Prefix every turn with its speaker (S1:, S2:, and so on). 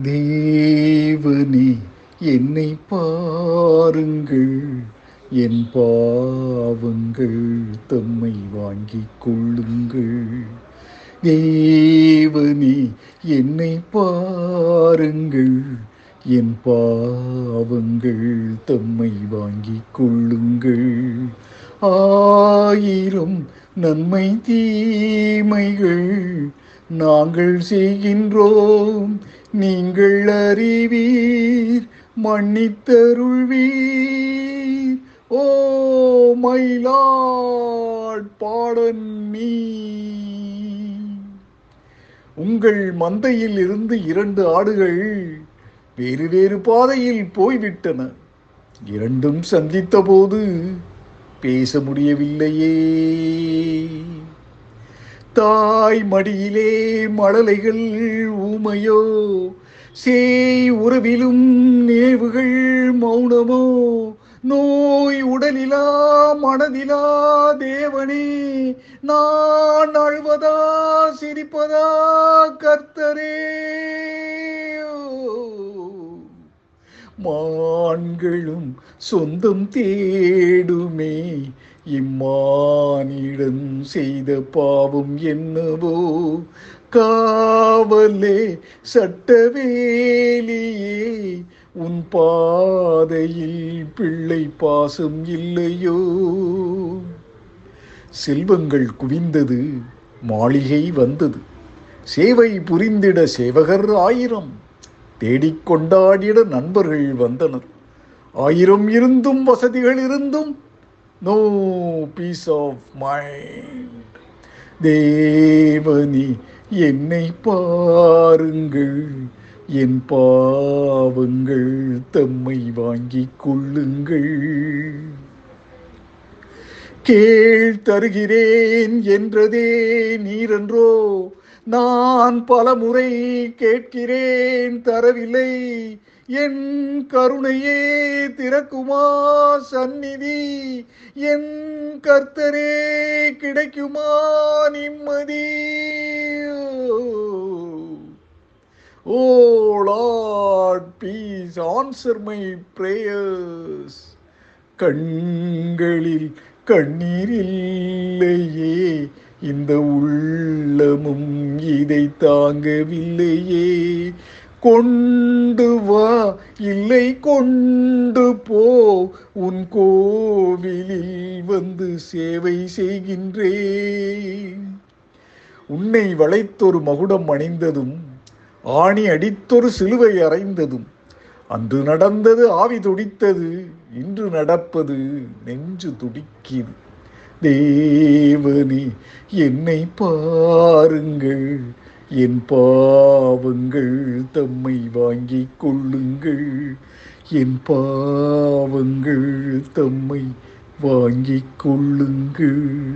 S1: தேவனே என்னை பாருங்கள். என் பாவங்கள் தம்மை வாங்கிக் கொள்ளுங்கள். தேவனே என்னை பாருங்கள். என் பாவங்கள் தம்மை வாங்கிக் கொள்ளுங்கள். ஆயிரம் நன்மை தீமைகள் நாங்கள் செய்கின்றோம். நீங்கள் அறிவீர் மன்னித்தருள்வீர். ஓ மயிலாட் பாடன் நீ உங்கள் மந்தையில் இருந்து இரண்டு ஆடுகள் வேறு வேறு பாதையில் போய்விட்டன. இரண்டும் சந்தித்தபோது பேச முடியவில்லையே. தாய் மடியிலே மழலைகள் ஊமையோ? சேய் உறவிலும் நினைவுகள் மௌனமோ? நோய் உடலிலா மனதிலா தேவனே நான் அழுவதா சிரிப்பதா கர்த்தரே? மான்களும் சொந்தம் தேடுமே இம்மானிடம் செய்த பாவம் என்னவோ? காவலே சட்டவேலியே உன் பாதையில் பிள்ளை பாசம் இல்லையோ? செல்வங்கள் குவிந்தது மாளிகை வந்தது. சேவை புரிந்திட சேவகர் ஆயிரம் தேடிக் கொண்டாடிட நண்பர்கள் வந்தனர். ஆயிரம் இருந்தும் வசதிகள் இருந்தும் நோ பீஸ் ஆஃப் மைண்ட் தேவனி என்னை பாருங்கள். என் பாவங்கள் தம்மை வாங்கிக் கொள்ளுங்கள். கேள் தருகிறேன் என்றதே நீரென்றோ? நான் பலமுறை கேட்கிறேன் தரவில்லை. என் கருணையே திறக்குமா சந்நிதி? என் கர்த்தரே கிடைக்குமா நிம்மதி? ஓ Lord please answer my prayers கண்களில் கண்ணீர் இல்லையே இந்த உள்ளமும் இதை தாங்கவில்லையே. கொண்டு வா இல்லை கொண்டு போ. உன் கோவிலில் வந்து சேவை செய்கின்றேன். உன்னை வளைத்தொரு மகுடம் அணிந்ததும் ஆணி அடித்தொரு சிலுவை அறைந்ததும் அன்று நடந்தது ஆவி துடித்தது இன்று நடப்பது நெஞ்சு துடிக்கிது. தேவனே என்னை பாருங்கள். என் பாவங்கள் தம்மை வாங்கிக் கொள்ளுங்கள். என் பாவங்கள் தம்மை வாங்கிக் கொள்ளுங்கள்.